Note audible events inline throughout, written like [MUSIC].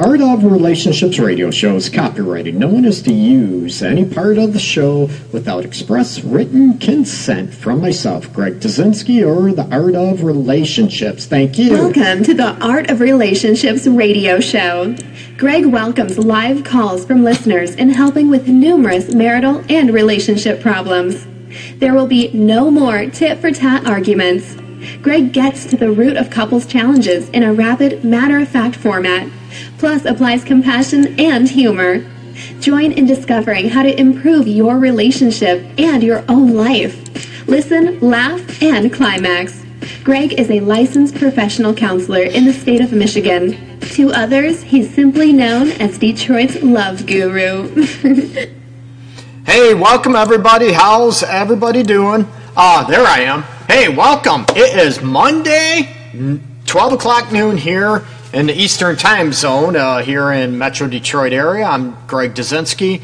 Art of Relationships radio show is copyrighted. No one is to use any part of the show without express written consent from myself, Greg Dudzinski, or the Art of Relationships. Thank you. Welcome to the Art of Relationships radio show. Greg welcomes live calls from listeners in helping with numerous marital and relationship problems. There will be no more tit for tat arguments. Greg gets to the root of couples' challenges in a rapid, matter of fact format, plus applies compassion and humor. Join in discovering how to improve your relationship and your own life. Listen, laugh, and climax. Greg is a licensed professional counselor in the state of Michigan. To others, he's simply known as Detroit's love guru. [LAUGHS] hey, welcome everybody. How's everybody doing? Ah, there I am. Hey, welcome. It is Monday, 12 o'clock noon here in the Eastern Time Zone uh, here in Metro Detroit area. I'm Greg Dudzinski,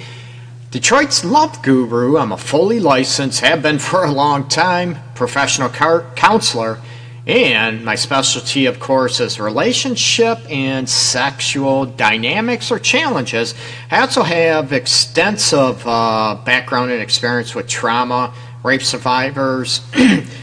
Detroit's love guru. I'm a fully licensed, have been [LAUGHS] for a long time, professional car- counselor. And my specialty, of course, is relationship and sexual dynamics or challenges. I also have extensive uh, background and experience with trauma, rape survivors, [CLEARS THROAT]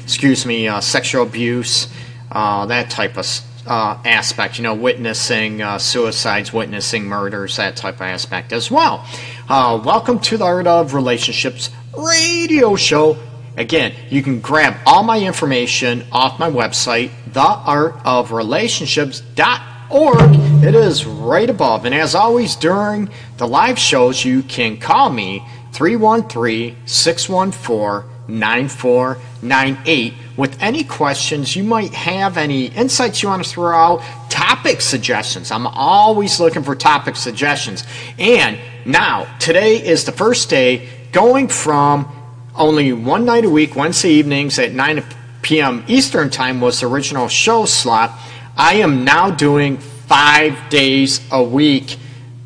excuse me, uh, sexual abuse, uh, that type of uh, aspect, you know, witnessing uh, suicides, witnessing murders, that type of aspect as well. Uh, welcome to the Art of Relationships radio show. Again, you can grab all my information off my website, theartofrelationships.org. It is right above. And as always, during the live shows, you can call me 313 614 9498 with any questions you might have, any insights you want to throw out, topic suggestions. I'm always looking for topic suggestions. And now, today is the first day going from only one night a week, Wednesday evenings at 9 p.m. Eastern Time was the original show slot. I am now doing five days a week,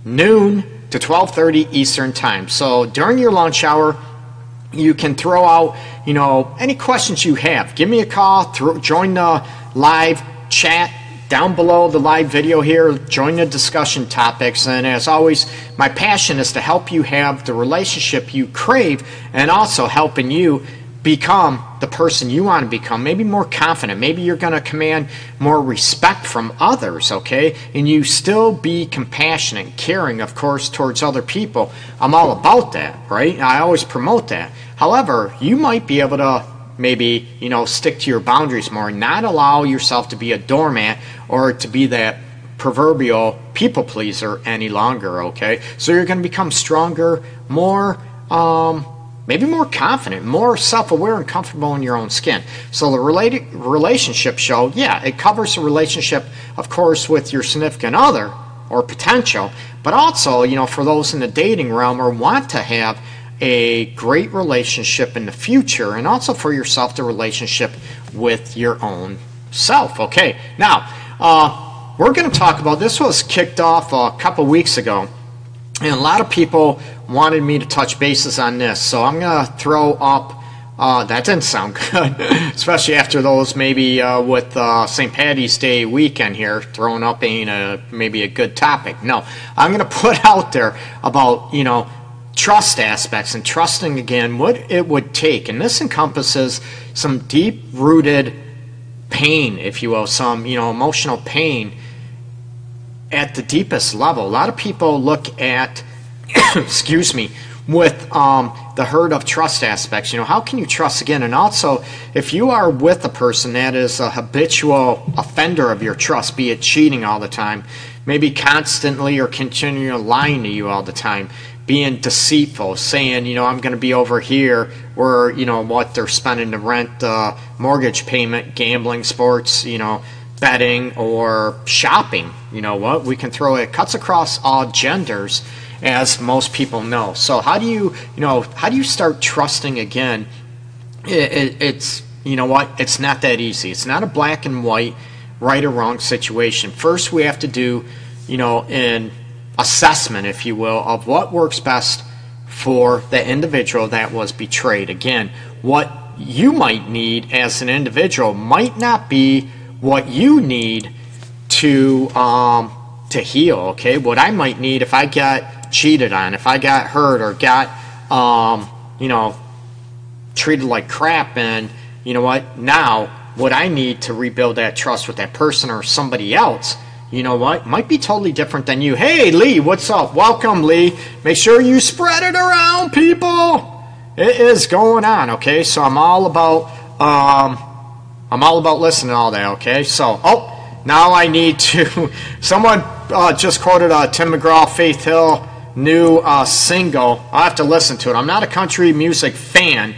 noon to 12:30 Eastern Time. So during your lunch hour, you can throw out, you know, any questions you have. Give me a call, throw, join the live chat down below the live video here, join the discussion topics. And as always, my passion is to help you have the relationship you crave and also helping you become the person you want to become, maybe more confident. Maybe you're going to command more respect from others, okay? And you still be compassionate, caring, of course, towards other people. I'm all about that, right? I always promote that. However, you might be able to maybe, you know, stick to your boundaries more, not allow yourself to be a doormat or to be that proverbial people pleaser any longer, okay? So you're going to become stronger, more, um, maybe more confident, more self aware, and comfortable in your own skin. So, the related relationship show, yeah, it covers the relationship, of course, with your significant other or potential, but also, you know, for those in the dating realm or want to have a great relationship in the future, and also for yourself, the relationship with your own self. Okay, now, uh, we're going to talk about this was kicked off a couple weeks ago and a lot of people wanted me to touch bases on this, so I'm going to throw up. Uh, that didn't sound [LAUGHS] good, especially after those maybe uh, with uh, St. Patty's Day weekend here. Throwing up ain't a, maybe a good topic. No, I'm going [LAUGHS] to put out there about, you know, trust aspects and trusting again what it would take. And this encompasses some deep rooted pain, if you will, some, you know, emotional pain at the deepest level. A lot of people look at, [COUGHS] excuse me, with um, the herd of trust aspects. You know, how can you trust again? And also, if you are with a person that is a habitual offender of your trust, be it cheating all the time, maybe constantly or continually lying to you all the time, being deceitful, saying, you know, I'm going to be over here where, you know, what they're spending the rent, uh, mortgage payment, gambling, sports, you know, betting or shopping. You know what? We can throw it cuts across all genders, as most people know. So how do you, you know, how do you start trusting again? It, it, it's you know what? It's not that easy. It's not a black and white, right or wrong situation. First, we have to do, you know, an assessment, if you will, of what works best for the individual that was betrayed. Again, what you might need as an individual might not be what you need to um, to heal, okay? What I might need if I got cheated on, if I got hurt or got, um, you know, treated like crap, and you know what? Now, what I need to rebuild that trust with that person or somebody else, you know what? Might be totally different than you. Hey, Lee, what's up? Welcome, Lee. Make sure you spread it around, people. It is going on, okay? So I'm all about, um, I'm all about listening all that, okay? So, oh, now I need to. [LAUGHS] Someone uh, just quoted uh, Tim McGraw, Faith Hill, new uh, single. I'll have to listen to it. I'm not a country music fan,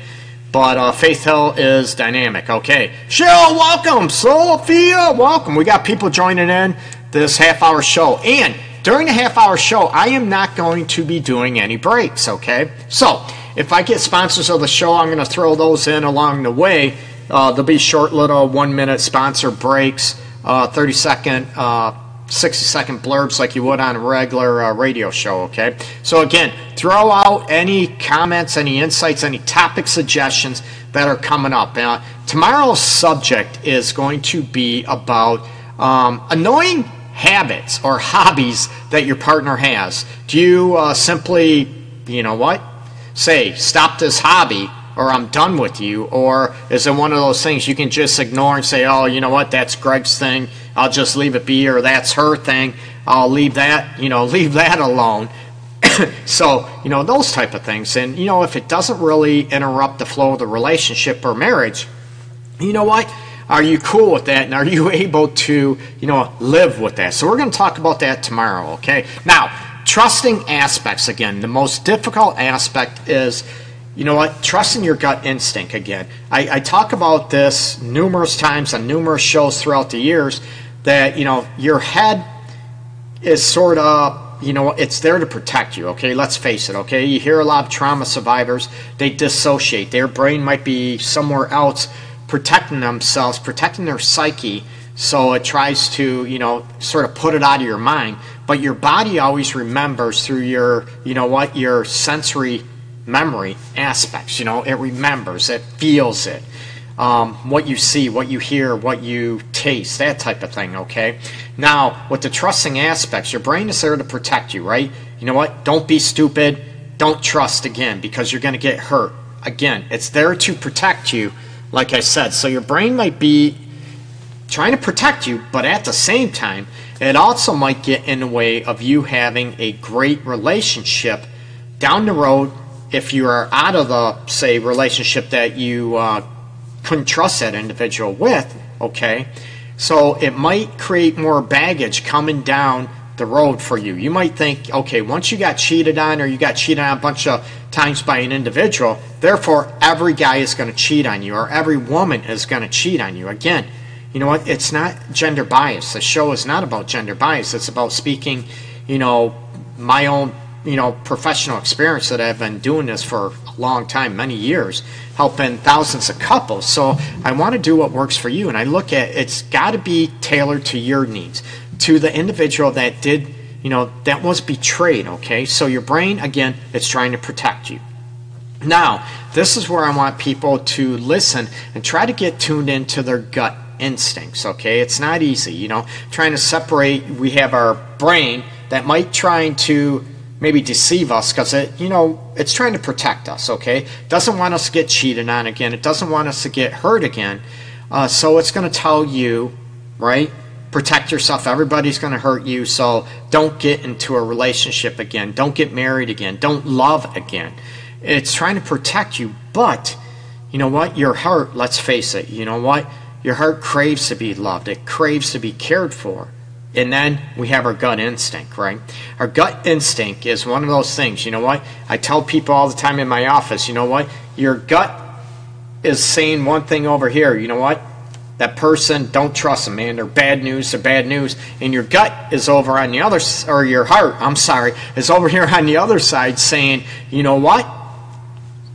but uh, Faith Hill is dynamic. Okay. Cheryl, welcome. Sophia, welcome. We got people joining in this half hour show. And during the half hour show, I am not going to be doing any breaks, okay? So, if I get sponsors of the show, I'm going to throw those in along the way. Uh, there'll be short little one minute sponsor breaks uh, 30 second, uh, 60 second blurbs like you would on a regular uh, radio show, okay? So, again, throw out any comments, any insights, any topic suggestions that are coming up. Now, tomorrow's subject is going to be about um, annoying habits or [LAUGHS] hobbies that your partner has. Do you uh, simply, you know what, say, stop this hobby or I'm done with you? Or is it one of those things you can just ignore and say, oh, you know what, that's Greg's thing, I'll just leave it be, or that's her thing, I'll leave that, you know, [LAUGHS] leave that alone. [COUGHS] so, you know, those type of things. And, you know, if it doesn't really interrupt the flow of the relationship or marriage, you know what? Are you cool with that? And are you [LAUGHS] able to, you know, live with that? So we're going to talk about that tomorrow, okay? Now, trusting aspects again. The most difficult aspect is you know what? Trusting your gut instinct again. I, I, talk about this numerous times on numerous shows throughout the years that, you know, your head is sort of, you know, it's there to protect you, okay? Let's face it, okay? You hear a lot of trauma survivors, they dissociate. Their brain might be somewhere else protecting themselves, protecting their psyche. So it tries to, you know, sort of put it out of your mind. But your body always remembers through your, you know what, your sensory memory aspects. You know, it remembers, it feels it. Um, what you see, what you hear, what you taste, that type of thing, okay? Now, with the trusting aspects, your brain is there to protect you, right? You know what? Don't be stupid. Don't trust again because you're going to get hurt. Again, it's there to protect you, like I said. So your brain might be trying to protect you, but at the same time, it also might get in the way of you having a great relationship down the road if you are out of the say relationship that you uh, couldn't trust that individual with, okay, so it might create more baggage coming down the road for you. You might think, okay, once you got cheated on or you got cheated on a bunch of times by an individual, therefore every guy is going to cheat on you or every woman is going to cheat on you. Again, you know what? It's not gender bias. The show is not about gender bias. It's about speaking, you know, my own you know professional experience that I've been doing this for a long time, many years, helping thousands of couples. So I want to do what works for you, and I look at it's got to be tailored to your needs, to the individual that did, you know, that was betrayed. Okay, so your brain again, it's trying to protect you. Now, this is where I want people to listen and try to get tuned into their gut instincts. Okay, it's not easy, you know, trying to separate. We have our brain that might trying to maybe deceive us because it, you know, it's trying to protect us, okay? Doesn't want us to get cheated on again. It doesn't want us to get hurt again. Uh, so it's going to tell you, right? Protect yourself. Everybody's going to hurt you. So don't get into a relationship again. Don't get married again. Don't love again. It's trying to protect you. But, you know what? Your heart, let's face it, you know what? Your heart craves to be loved, it craves to be cared for. And then we have our gut instinct, right? Our gut instinct is one of those things, you know what? I tell people all the time in my office, you know what? Your gut is saying one thing over here, you know what? That person, don't trust them, man. They're bad news, they're bad news. And your gut is over on the other, or your heart, I'm sorry, is over here on the other side saying, you know what?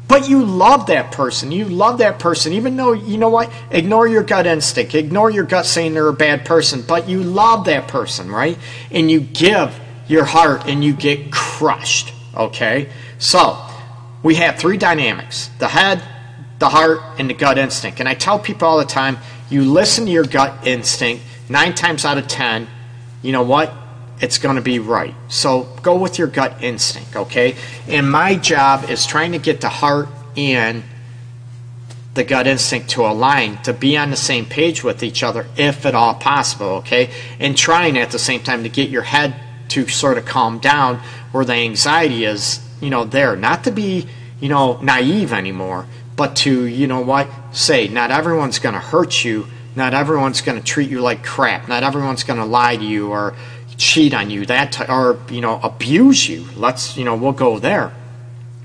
But you love that person. You love that person, even though, you know what? Ignore your gut instinct. Ignore your gut saying they're a bad person, but you love that person, right? And you give your heart and you get crushed, okay? So, we have three dynamics the head, the heart, and the gut instinct. And I tell people all the time you listen to your gut instinct, nine times out of ten, you know what? It's going to be right. So go with your gut instinct, okay? And my job is trying to get the heart and the gut instinct to align, to be on the same page with each other, if at all possible, okay? And trying at the same time to get your head to sort of calm down where the anxiety is, you know, there. Not to be, you know, naive anymore, but to, you know what, say, not everyone's going to hurt you. Not everyone's going to treat you like crap. Not everyone's going to lie to you or cheat on you, that t- or you know, abuse you. Let's, you know, we'll go there.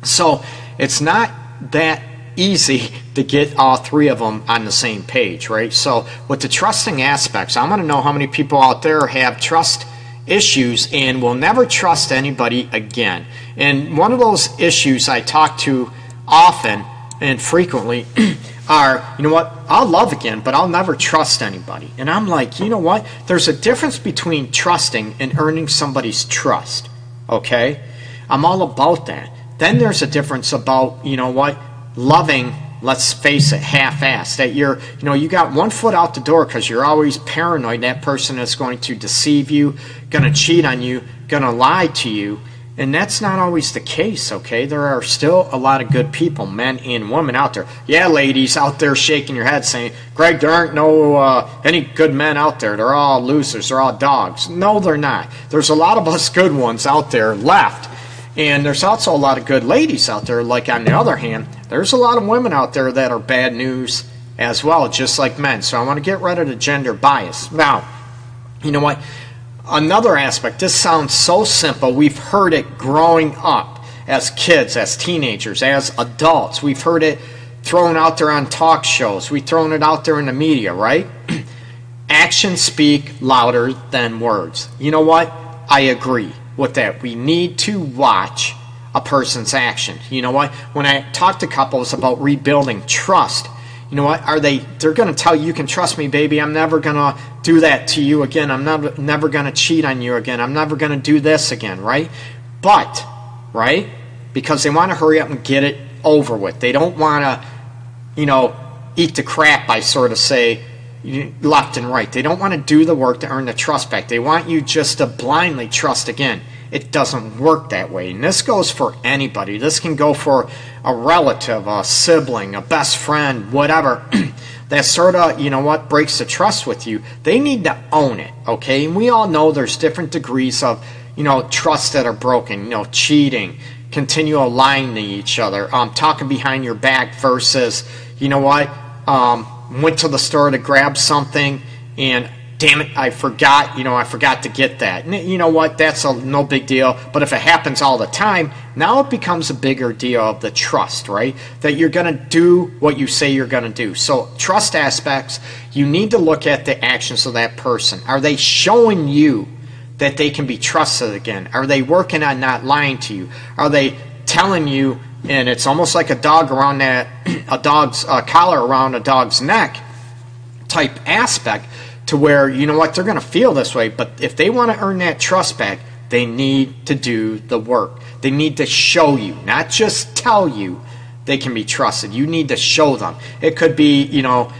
So it's not that easy [LAUGHS] to get all three of them on the same page, right? So with the trusting aspects, I want to know how many people out there have trust issues and will never trust anybody again. And one of those issues I talk to often and frequently [CLEARS THROAT] are, you know what, I'll love again, but I'll never trust anybody. And I'm like, you know what? There's a difference between trusting and earning somebody's trust. Okay? I'm all about that. Then there's a difference about, you know what, loving, let's face it, half-assed. That you're, you know, you got one foot out the door because you're always paranoid that person is going to deceive you, going to cheat on you, going to lie to you. And that's not always the case, okay? There are still a lot of good people, men and women out there. Yeah, ladies out there shaking your head saying, Greg, there aren't no uh, any good men out there. They're all losers. They're all dogs. No, they're not. There's a lot of us good ones out there left. And there's also a lot of good ladies out there. Like, on the other hand, there's a lot of women out there that are bad news as well, just like men. So I want to get rid of the gender bias. Now, you know what? Another aspect, this sounds so simple. We've heard it growing up as kids, as teenagers, as adults. We've heard it thrown out there on talk shows. We've thrown it out there in the media, right? [CLEARS THROAT] Actions speak louder than words. You know what? I agree with that. We need to watch a person's action. You know what? When I talk to couples about rebuilding trust, you know what? Are they? They're going to tell you, "You can trust me, baby. I'm never going to do that to you again. I'm never never going to cheat on you again. I'm never going to do this again." Right? But, right? Because they want to hurry up and get it over with. They don't want to, you know, eat the crap. I sort of say left and right. They don't want to do the work to earn the trust back. They want you just to blindly trust again. It doesn't work that way. And this goes for anybody. This can go for a relative, a sibling, a best friend, whatever. [CLEARS THROAT] that sort of, you know what, breaks the trust with you. They need to own it, okay? And we all know there's different degrees of, you know, trust that are broken, you know, cheating, continual lying to each other, um, talking behind your back versus, you know what, um, went to the store to grab something and damn it, I forgot, you know, I forgot to get that. And you know what? That's a no big deal. But if it happens all the time, now it becomes a bigger deal of the trust, right? That you're going to do what you say you're going to do. So, trust aspects, you need to look at the actions of that person. Are they showing you that they can be trusted again? Are they working on not lying to you? Are they telling you, and it's almost like a dog around that, [CLEARS THROAT] a dog's uh, collar around a dog's neck type aspect to where you know what they're going to feel this way but if they want to earn that trust back they need to do the work. They need to show you not just tell you they can be trusted. You need to show them. It could be you know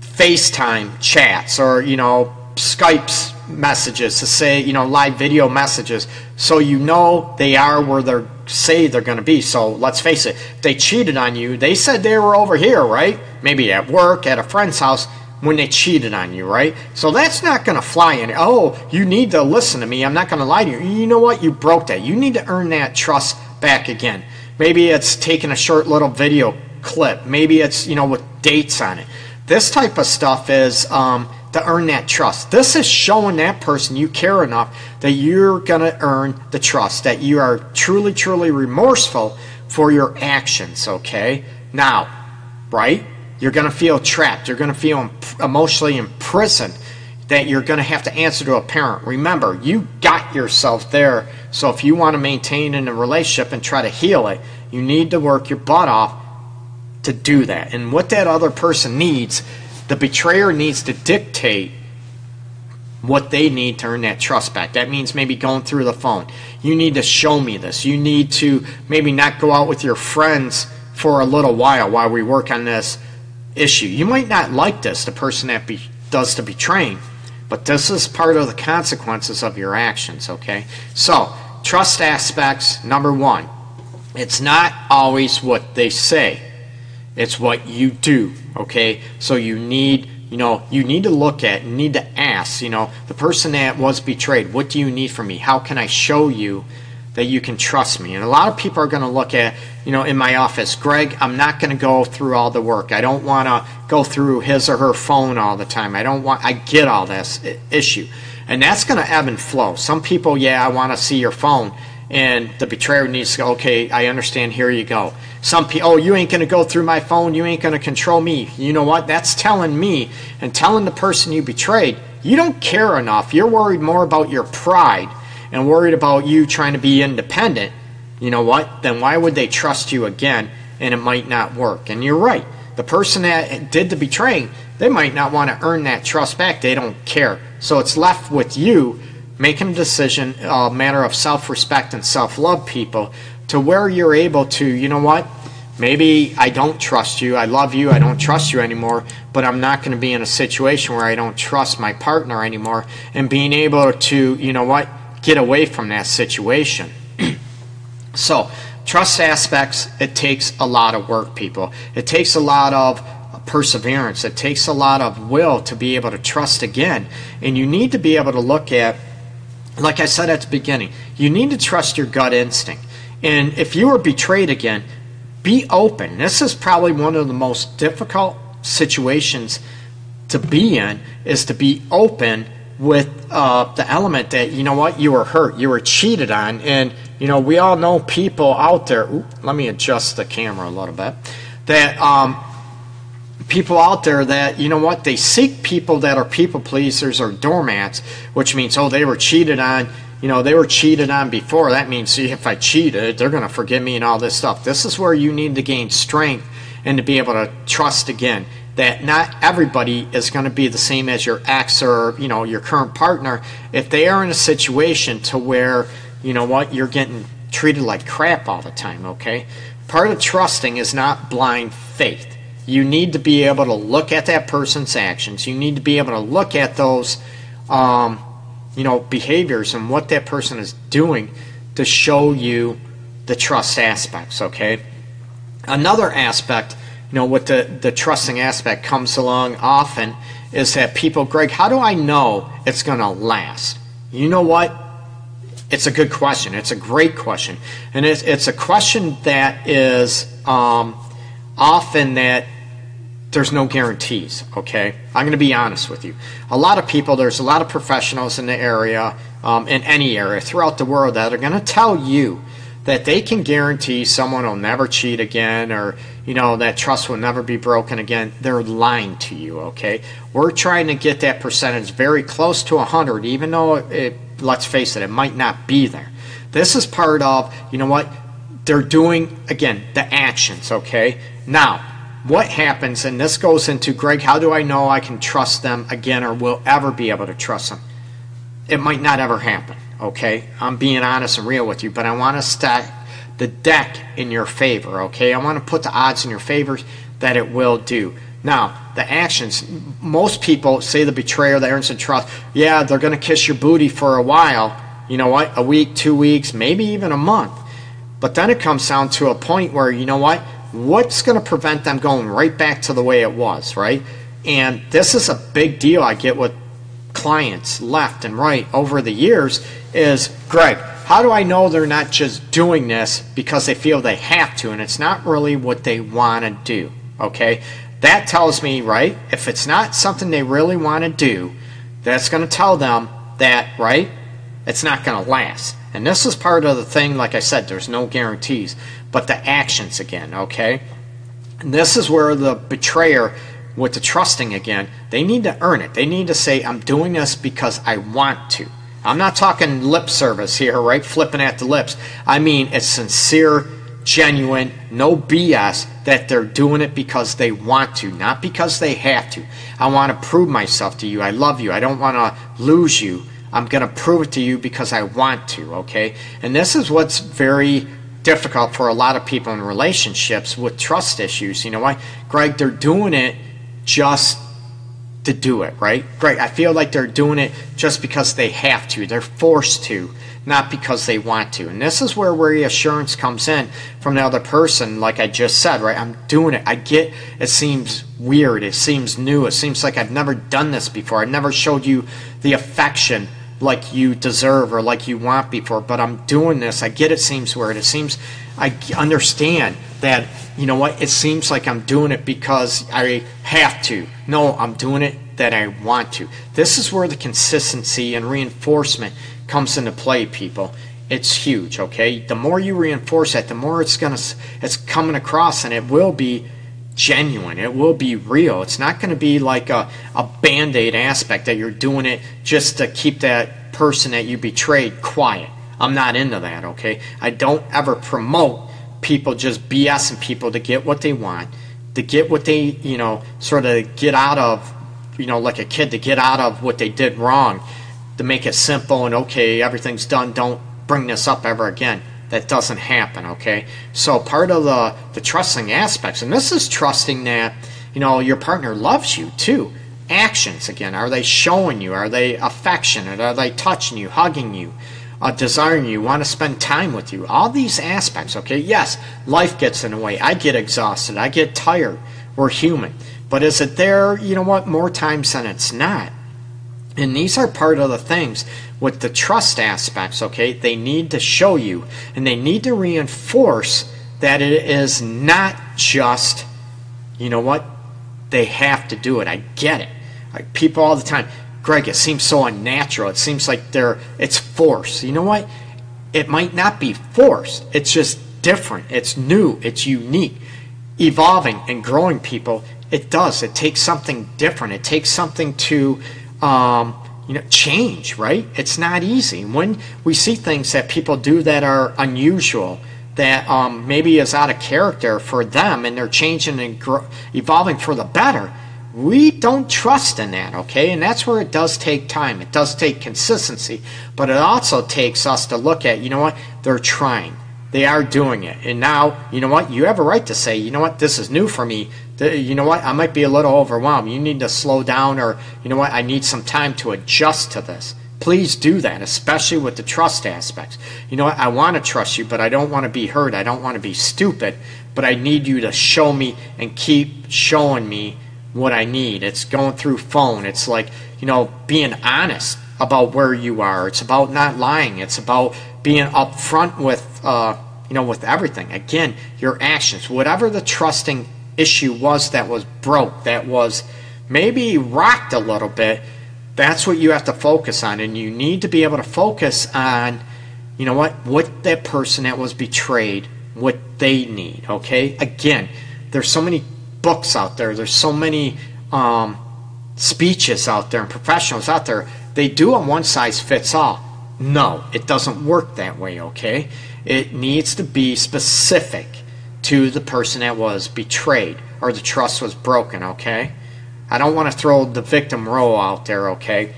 facetime chats or you know skype's messages to say you know live video messages. So you know they are where they're say they're going to be. So let's face it they cheated on you they said they were over here right? Maybe at work at a friend's house when they cheated on you, right? So that's not going to fly in. Oh, you need to listen to me. I'm not going to lie to you. You know what? You broke that. You need to earn that trust back again. Maybe it's taking a short little video clip. Maybe it's, you know, with dates on it. This type of stuff is um, to earn that trust. This is showing that person you care enough that you're going to earn the trust, that you are truly, truly remorseful for your actions, okay? Now, right? You're going to feel trapped. You're going to feel emotionally imprisoned that you're going to have to answer to a parent. Remember, you got yourself there. So if you want to maintain in a relationship and try to heal it, you need to work your butt off to do that. And what that other person needs, the betrayer needs to dictate what they need to earn that trust back. That means maybe going through the phone. You need to show me this. You need to maybe not go out with your friends for a little while while we work on this issue. You might not like this, the person that be, does the betraying, But this is part of the consequences of your actions, okay? So, trust aspects, number one, it's not always what they say, it's what you do, okay? So, you need you know, you need to look at, need to ask, you know, the person that was betrayed, what do you need from me? How can I show you that you can trust me? And a lot of people are going to look at, you know, in my office, Greg, I'm not going to go through all the work. I don't want to go through his or her phone all the time. I don't want, I get all this issue. And that's going to ebb and flow. Some people, yeah, I want to see your phone. And the betrayer needs to go, okay, I understand, here you go. Some people, oh, you ain't going to go through my phone, you ain't going to control me. You know what? That's telling me and telling the person you betrayed, you don't care enough. You're worried more about your pride and worried about you trying to be independent. You know what? Then why would they trust you again and it might not work? And you're right. The person that did the betraying, they might not want to earn that trust back. They don't care. So it's left with you making a decision, a matter of self respect and self love, people, to where you're able to, you know what? Maybe I don't trust you. I love you. I don't trust you anymore. But I'm not going to be in a situation where I don't trust my partner anymore. And being able to, you know what, get away from that situation. [CLEARS THROAT] so, trust aspects, it takes a lot of work, people. It takes a lot of perseverance. It takes a lot of will to be able to trust again. And you need to be able to look at, like I said at the beginning, you need to trust your gut instinct. And if you are betrayed again, be open. This is probably one of the most difficult situations to be in is to be open with uh, the element that you know what you were hurt you were cheated on and you know we all know people out there ooh, let me adjust the camera a little bit that um, people out there that you know what they seek people that are people pleasers or doormats which means oh they were cheated on you know, they were cheated on before. That means, see, if I cheated, they're to forgive me and all this stuff. This is where you need to gain strength and to be able to trust again that not everybody is going to be the same as your ex or, you know, your current partner. If they are in a situation to where, you know what, you're getting treated like crap all the time, okay? Part of trusting is not blind faith. You need to be able to look at that person's actions. You need to be able to look at those um, you know, behaviors and what that person is doing to show you the trust aspects, okay? Another aspect, you know, what the, the trusting aspect comes along often is that people, Greg, how do I know it's going to last? You know what? It's a good question. It's a great question. And it's, it's a question that is um, often that there's no guarantees, okay? I'm going to be honest with you. A lot of people, there's a lot of professionals in the area, um, in any area throughout the world that are going to tell you that they can guarantee someone will never cheat again or, you know, that trust will never be broken again. They're lying to you, okay? We're trying to get that percentage very close to 100, even though it, let's face it, it might not be there. This is part of, you know what? They're doing, again, the actions, okay? Now, what happens, and this goes into Greg, how do I know I can trust them again or will ever be able to trust them? It might not ever happen, okay? I'm being honest and real with you, but I want to stack the deck in your favor, okay? I want to put the odds in your favor that it will do. Now, the actions, most people say the betrayer, the earns and trust, yeah, they're going to kiss your booty for a while. You know what? A week, two weeks, maybe even a month. But then it comes down to a point where, you know what? what's going to prevent them going right back to the way it was, right? And this is a big deal I get with clients left and right over the years is Greg, how do I know they're not just doing this because they feel they have to and it's not really what they want to do? Okay? That tells me, right? If it's not something they really want to do, that's going to tell them that, right? It's not going to last. And this is part of the thing, like I said, there's no guarantees but the actions again, okay? And this is where the betrayer, with the trusting again, they need to earn it. They need to say, I'm doing this because I want to. I'm not talking lip service here, right? Flipping at the lips. I mean, it's sincere, genuine, no BS that they're doing it because they want to, not because they have to. I want to prove myself to you. I love you. I don't want to lose you. I'm going to prove it to you because I want to, okay? And this is what's very difficult for a lot of people in relationships with trust issues. You know why? Greg, they're doing it just to do it, right? Right. I feel like they're doing it just because they have to. They're forced to, not because they want to. And this is where reassurance comes in from the other person, like I just said, right? I'm doing it. I get it seems weird. It seems new. It seems like I've never done this before. I never showed you the affection like you deserve or like you want before, but I'm doing this. I get it seems weird. It seems I understand that, you know what, it seems like I'm doing it because I have to. No, I'm doing it that I want to. This is where the consistency and reinforcement comes into play, people. It's huge, okay? The more you reinforce that, the more it's gonna it's coming across and it will be genuine. It will be real. It's not going to be like a, a band aid aspect that you're doing it just to keep that person that you betrayed quiet. I'm not into that, okay? I don't ever promote people just BSing people to get what they want, to get what they, you know, sort of get out of, you know, like a kid to get out of what they did wrong, to make it simple and okay, everything's done, don't bring this up ever again. That doesn't happen, okay? So part of the, the trusting aspects, and this is trusting that, you know, your partner loves you too. Actions, again, are they showing you? Are they affectionate? Are they touching you, hugging you? Uh, desiring you, want to spend time with you. All these aspects, okay? Yes, life gets in the way. I get exhausted. I get tired. We're human. But is it there, you know what, more times than it's not? And these are part of the things with the trust aspects, okay? They need to show you and they need to reinforce that it is not just, you know what, they have to do it. I get it. Like people all the time, Greg, it seems so unnatural. It seems like they're it's forced. You know what? It might not be forced. It's just different. It's new. It's unique. Evolving and growing people, it does. It takes something different. It takes something to um, you know change, right? It's not easy. When we see things that people do that are unusual, that um, maybe is out of character for them, and they're changing and evolving for the better we don't trust in that, okay? And that's where it does take time. It does take consistency, but it also takes us to look at, you know what? They're trying. They are doing it. And now, you know what? You have a right to say, you know what? This is new for me. You know what? I might be a little overwhelmed. You need to slow down, or, you know what? I need some time to adjust to this. Please do that, especially with the trust aspects. You know what? I want to trust you, but I don't want to be hurt. I don't want to be stupid, but I need you to show me and keep showing me what I need. It's going through phone. It's like, you know, being honest about where you are. It's about not lying. It's about being upfront with, uh, you know, with everything. Again, your actions, whatever the trusting issue was that was broke, that was maybe rocked a little bit, that's what you have to focus on. And you need to be able to focus on, you know what, what that person that was betrayed, what they need. Okay? Again, there's so many books out there. There's so many um, speeches out there and professionals out there. They do a one size fits all. No, it doesn't work that way, okay? It needs to be specific to the person that was betrayed or the trust was broken, okay? I don't want to throw the victim role out there, okay?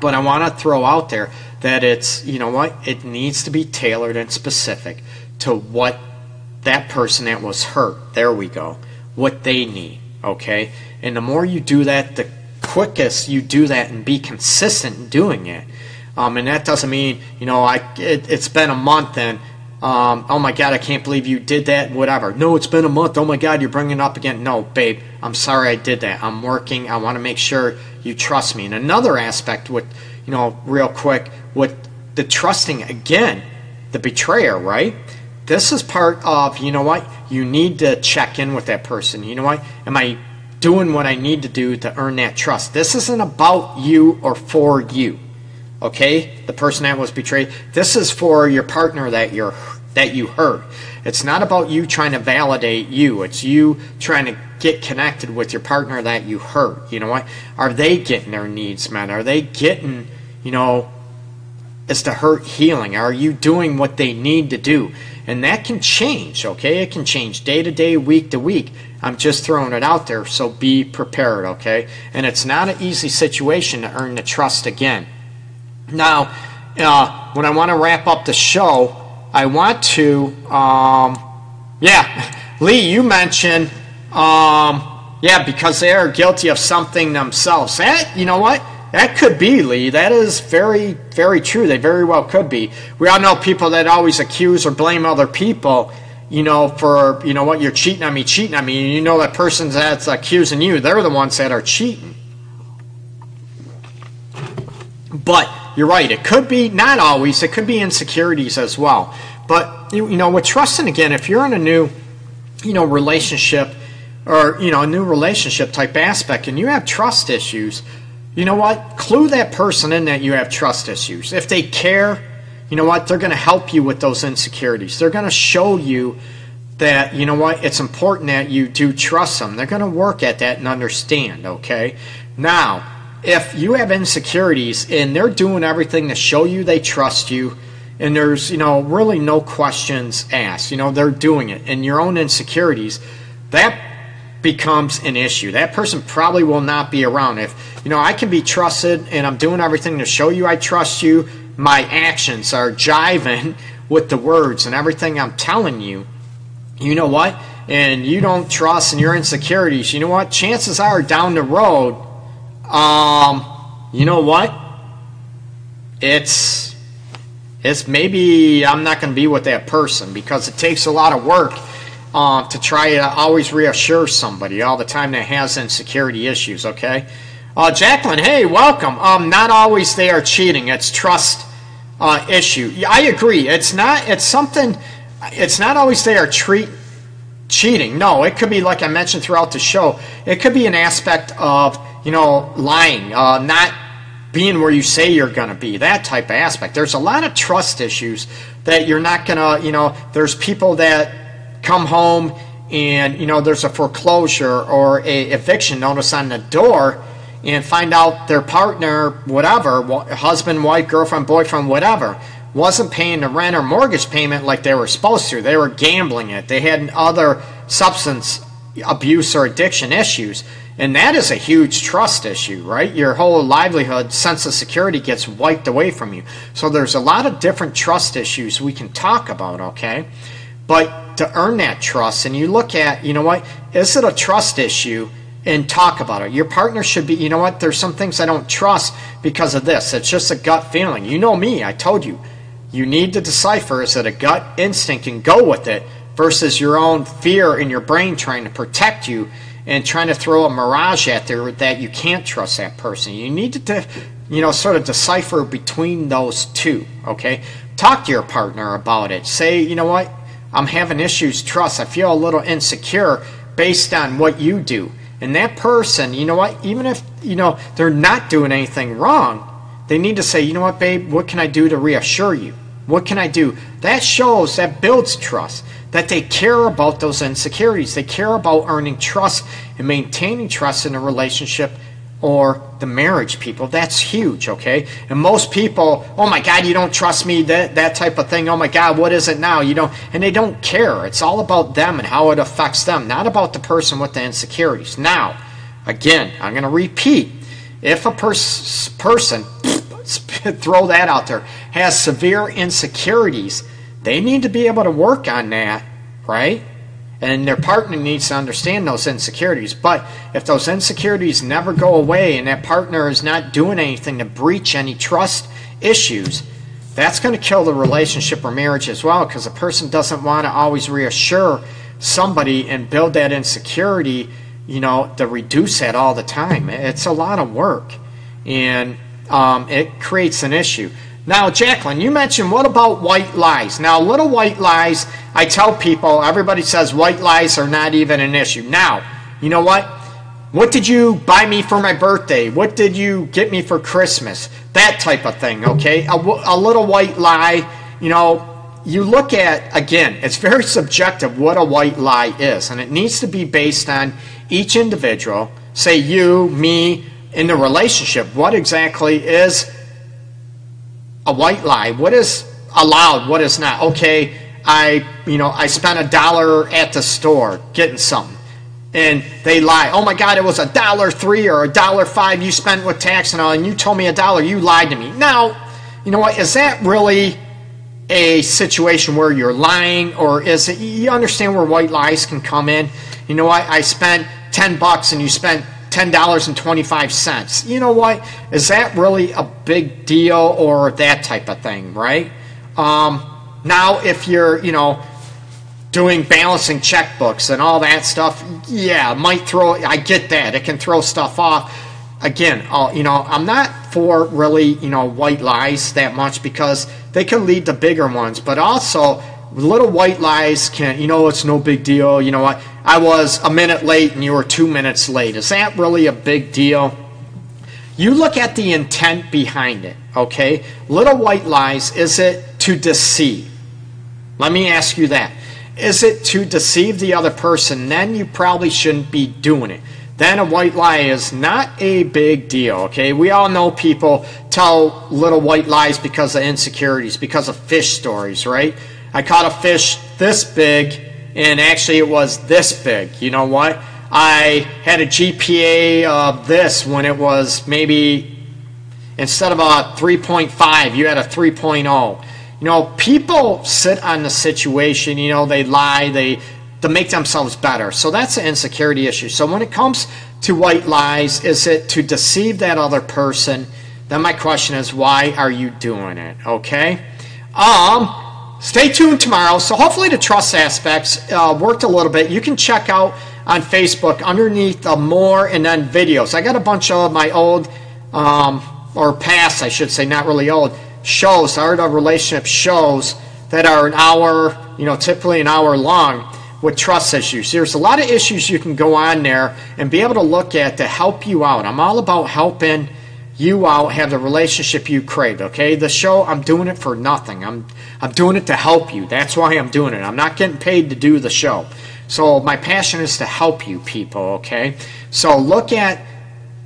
But I want to throw out there that it's, you know what? It needs to be tailored and specific to what that person that was hurt. There we go what they need, okay? And the more you do that, the quickest you do that and be consistent in doing it. Um, and that doesn't mean, you know, I it, has been a month and, um, oh my God, I can't believe you did that, whatever. No, it's been a month. Oh my God, you're bringing it up again. No, babe, I'm sorry I did that. I'm working. I want to make sure you trust me. And another aspect with, you know, real quick, with the trusting again, the betrayer, right? This is part of, you know what? you need to check in with that person. You know what? Am I doing what I need to do to earn that trust? This isn't about you or for you. Okay? The person that was betrayed. This is for your partner that you're that you hurt. It's not about you trying to validate you. It's you trying to get connected with your partner that you hurt. You know what? Are they getting their needs met? Are they getting, you know, is the hurt healing? Are you doing what they need to do? And that can change, okay? It can change day to day, week to week. I'm just throwing it out there, so be prepared, okay? And it's not an easy situation to earn the trust again. Now, uh, when I want to wrap up the show, I want to, um, yeah, [LAUGHS] Lee, you mentioned um, yeah, because they are guilty of something themselves. That, you know what? That could be, Lee. That is very, very true. They very well could be. We all know people that always accuse or blame other people, you know, for, you know what, you're cheating on me, cheating on me. You know that person that's accusing you, they're the ones that are cheating. But you're right, it could be, not always, it could be insecurities as well. But, you, you know, with trusting, again, if you're in a new, you know, relationship or, you know, a new relationship type aspect and you have trust issues, you know what? Clue that person in that you have trust issues. If they care, you know what? They're going to help you with those insecurities. They're going to show you that, you know what? It's important that you do trust them. They're going to work at that and understand, okay? Now, if you have insecurities and they're doing everything to show you they trust you, and there's, you know, really no questions asked, you know, they're doing it, and your own insecurities, that becomes an issue. That person probably will not be around. If, you know, I can be trusted and I'm doing everything to show you I trust you, my actions are jiving [LAUGHS] with the words and everything I'm telling you, you know what? And you don't trust and your insecurities, you know what? Chances are down the road, um, you know what? It's it's maybe I'm not going to be with that person because it takes a lot of work um, to try to always reassure somebody all the time that has insecurity issues. Okay, uh, Jacqueline, hey, welcome. Um, not always they are cheating; it's trust uh, issue. I agree. It's not. It's something. It's not always they are treat cheating. No, it could be like I mentioned throughout the show. It could be an aspect of you know lying, uh, not being where you say you're going to be, that type of aspect. There's a lot of trust issues that you're not going to, you know, there's people that come home and you know there's a foreclosure or a eviction notice on the door and find out their partner whatever husband wife girlfriend boyfriend whatever wasn't paying the rent or mortgage payment like they were supposed to. They were gambling it. They had other substance abuse or addiction issues. And that is a huge trust issue right? Your whole livelihood sense of security gets wiped away from you. So there's a lot of different trust issues we can talk about okay but to earn that trust, and you look at, you know what, is it a trust issue? And talk about it. Your partner should be, you know what, there's some things I don't trust because of this. It's just a gut feeling. You know me, I told you. You need to decipher is it a gut instinct and go with it versus your own fear in your brain trying to protect you and trying to throw a mirage at there that you can't trust that person. You need to, you know, sort of decipher between those two, okay? Talk to your partner about it. Say, you know what, I'm having issues trust. I feel a little insecure based on what you do. And that person, you know what, even if, you know, they're not doing anything wrong, they need to say, you know what, babe, what can I do to reassure you? What can I do? That shows, that builds trust, that they care about those insecurities. They care about earning trust and maintaining trust in a relationship or the marriage people. That's huge, okay? And most people, oh my God, you don't trust me, that, that type of thing. Oh my God, what is it now? You don't, and they don't care. It's all about them and how it affects them, not about the person with the insecurities. Now, again, I'm going to repeat. If a pers- person, [LAUGHS] throw that out there, has severe insecurities, they need to be able to work on that, right? And their partner needs to understand those insecurities. But if those insecurities never go away and that partner is not doing anything to breach any trust issues, that's going to kill the relationship or marriage as well because a person doesn't want to always reassure somebody and build that insecurity, you know, to reduce that all the time. It's a lot of work and um, it creates an issue. Now, Jacqueline, you mentioned what about white lies? Now, little white lies, I tell people, everybody says white lies are not even an issue. Now, you know what? What did you buy me for my birthday? What did you get me for Christmas? That type of thing, okay? A, a little white lie, you know, you look at, again, it's very subjective what a white lie is, and it needs to be based on each individual, say you, me, in the relationship. What exactly is a white lie. What is allowed? What is not? Okay, I you know I spent a dollar at the store getting something, and they lie. Oh my God, it was a dollar three or a dollar five you spent with tax and all, and you told me a dollar. You lied to me. Now, you know what? Is that really a situation where you're lying, or is it? You understand where white lies can come in? You know what? I spent 10 bucks and you spent $10.25. You know what? Is that really a big deal or that type of thing, right? Um, now, if you're, you know, doing balancing checkbooks and all that stuff, yeah, might throw, I get that. It can throw stuff off. Again, uh, you know, I'm not for really, you know, white lies that much because they can lead to bigger ones, but also little white lies can, you know, it's no big deal. You know what? I was a minute late and you were two minutes late. Is that really a big deal? You look at the intent behind it, okay? Little white lies, is it to deceive? Let me ask you that. Is it to deceive the other person? Then you probably shouldn't be doing it. Then a white lie is not a big deal, okay? We all know people tell little white lies because of insecurities, because of fish stories, right? I caught a fish this big, and actually it was this big. You know what? I had a GPA of this when it was maybe instead of a 3.5, you had a 3.0. You know, people sit on the situation, you know, they lie, they to make themselves better. So that's an insecurity issue. So when it comes to white lies, is it to deceive that other person? Then my question is, why are you doing it? Okay. Um, stay tuned tomorrow. So hopefully the trust aspects uh, worked a little bit. You can check out on Facebook underneath the more and then videos. I got a bunch of my old um, or past, I should say, not really old shows, of relationship shows that are an hour, you know, typically an hour long with trust issues. There's a lot of issues you can go on there and be able to look at to help you out. I'm all about helping you out have the relationship you crave, okay? The show, I'm doing it for nothing. I'm I'm doing it to help you. That's why I'm doing it. I'm not getting paid to do the show. So my passion is to help you people, okay? So look at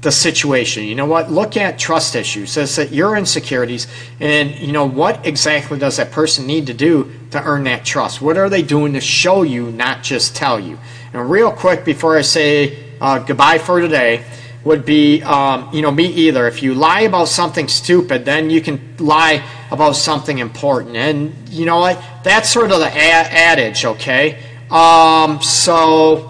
the situation. You know what? Look at trust issues. Says that your insecurities, and you know what exactly does that person need to do to earn that trust? What are they doing to show you, not just tell you? And real quick before I say uh, goodbye for today, would be um, you know me either. If you lie about something stupid, then you can lie about something important, and you know what? That's sort of the adage, okay? Um, so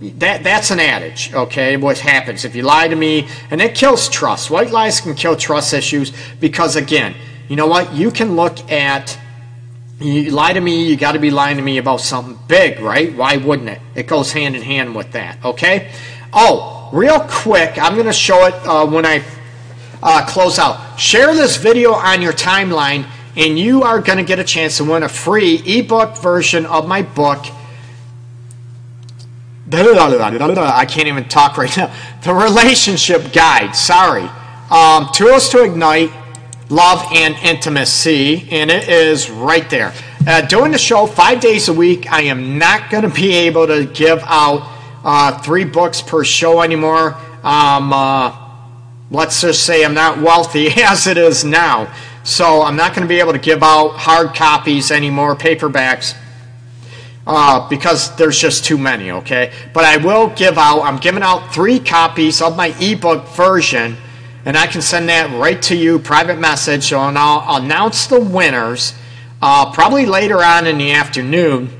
that that's an adage, okay? What happens if you lie to me, and it kills trust. White lies can kill trust issues because, again, you know what? You can look at you lie to me, you got to be lying to me about something big, right? Why wouldn't it? It goes hand in hand with that, okay? Oh, real quick, I'm going to show it uh, when I uh, close out. Share this video on your timeline, and you are going to get a chance to win a free ebook version of my book I can't even talk right now. The relationship guide. Sorry. Um, tools to ignite love and intimacy, and it is right there. Uh, doing the show five days a week, I am not going to be able to give out uh, three books per show anymore. Um, uh, let's just say I'm not wealthy [LAUGHS] as it is now. So I'm not going to be able to give out hard copies anymore, paperbacks uh, because there's just too many, okay? But I will give out, I'm giving out three copies of my ebook version, and I can send that right to you, private message, and I'll announce the winners uh, probably later on in the afternoon,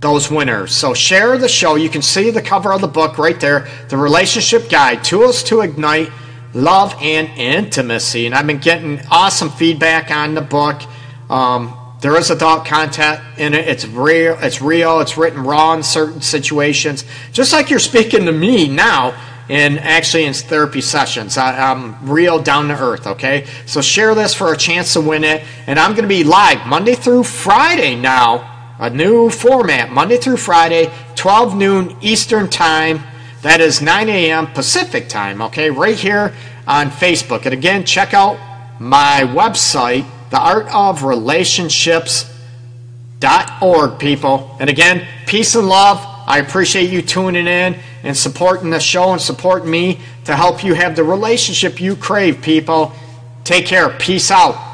those winners. So share the show. You can see the cover of the book right there, The Relationship Guide, Tools to Ignite Love and Intimacy. And I've been getting awesome feedback on the book. Um, there is adult content in it. It's real. It's real. It's written raw in certain situations, just like you're speaking to me now. And actually, in therapy sessions, I, am real down to earth. Okay, so share this for a chance to win it. And I'm going to be live Monday through Friday now. A new format Monday through Friday, 12 noon Eastern time. That is 9 a.m. Pacific time. Okay, right here on Facebook. And again, check out my website the art of relationships.org, people. And again, peace and love. I appreciate you tuning in and supporting the show and supporting me to help you have the relationship you crave, people. Take care. Peace out.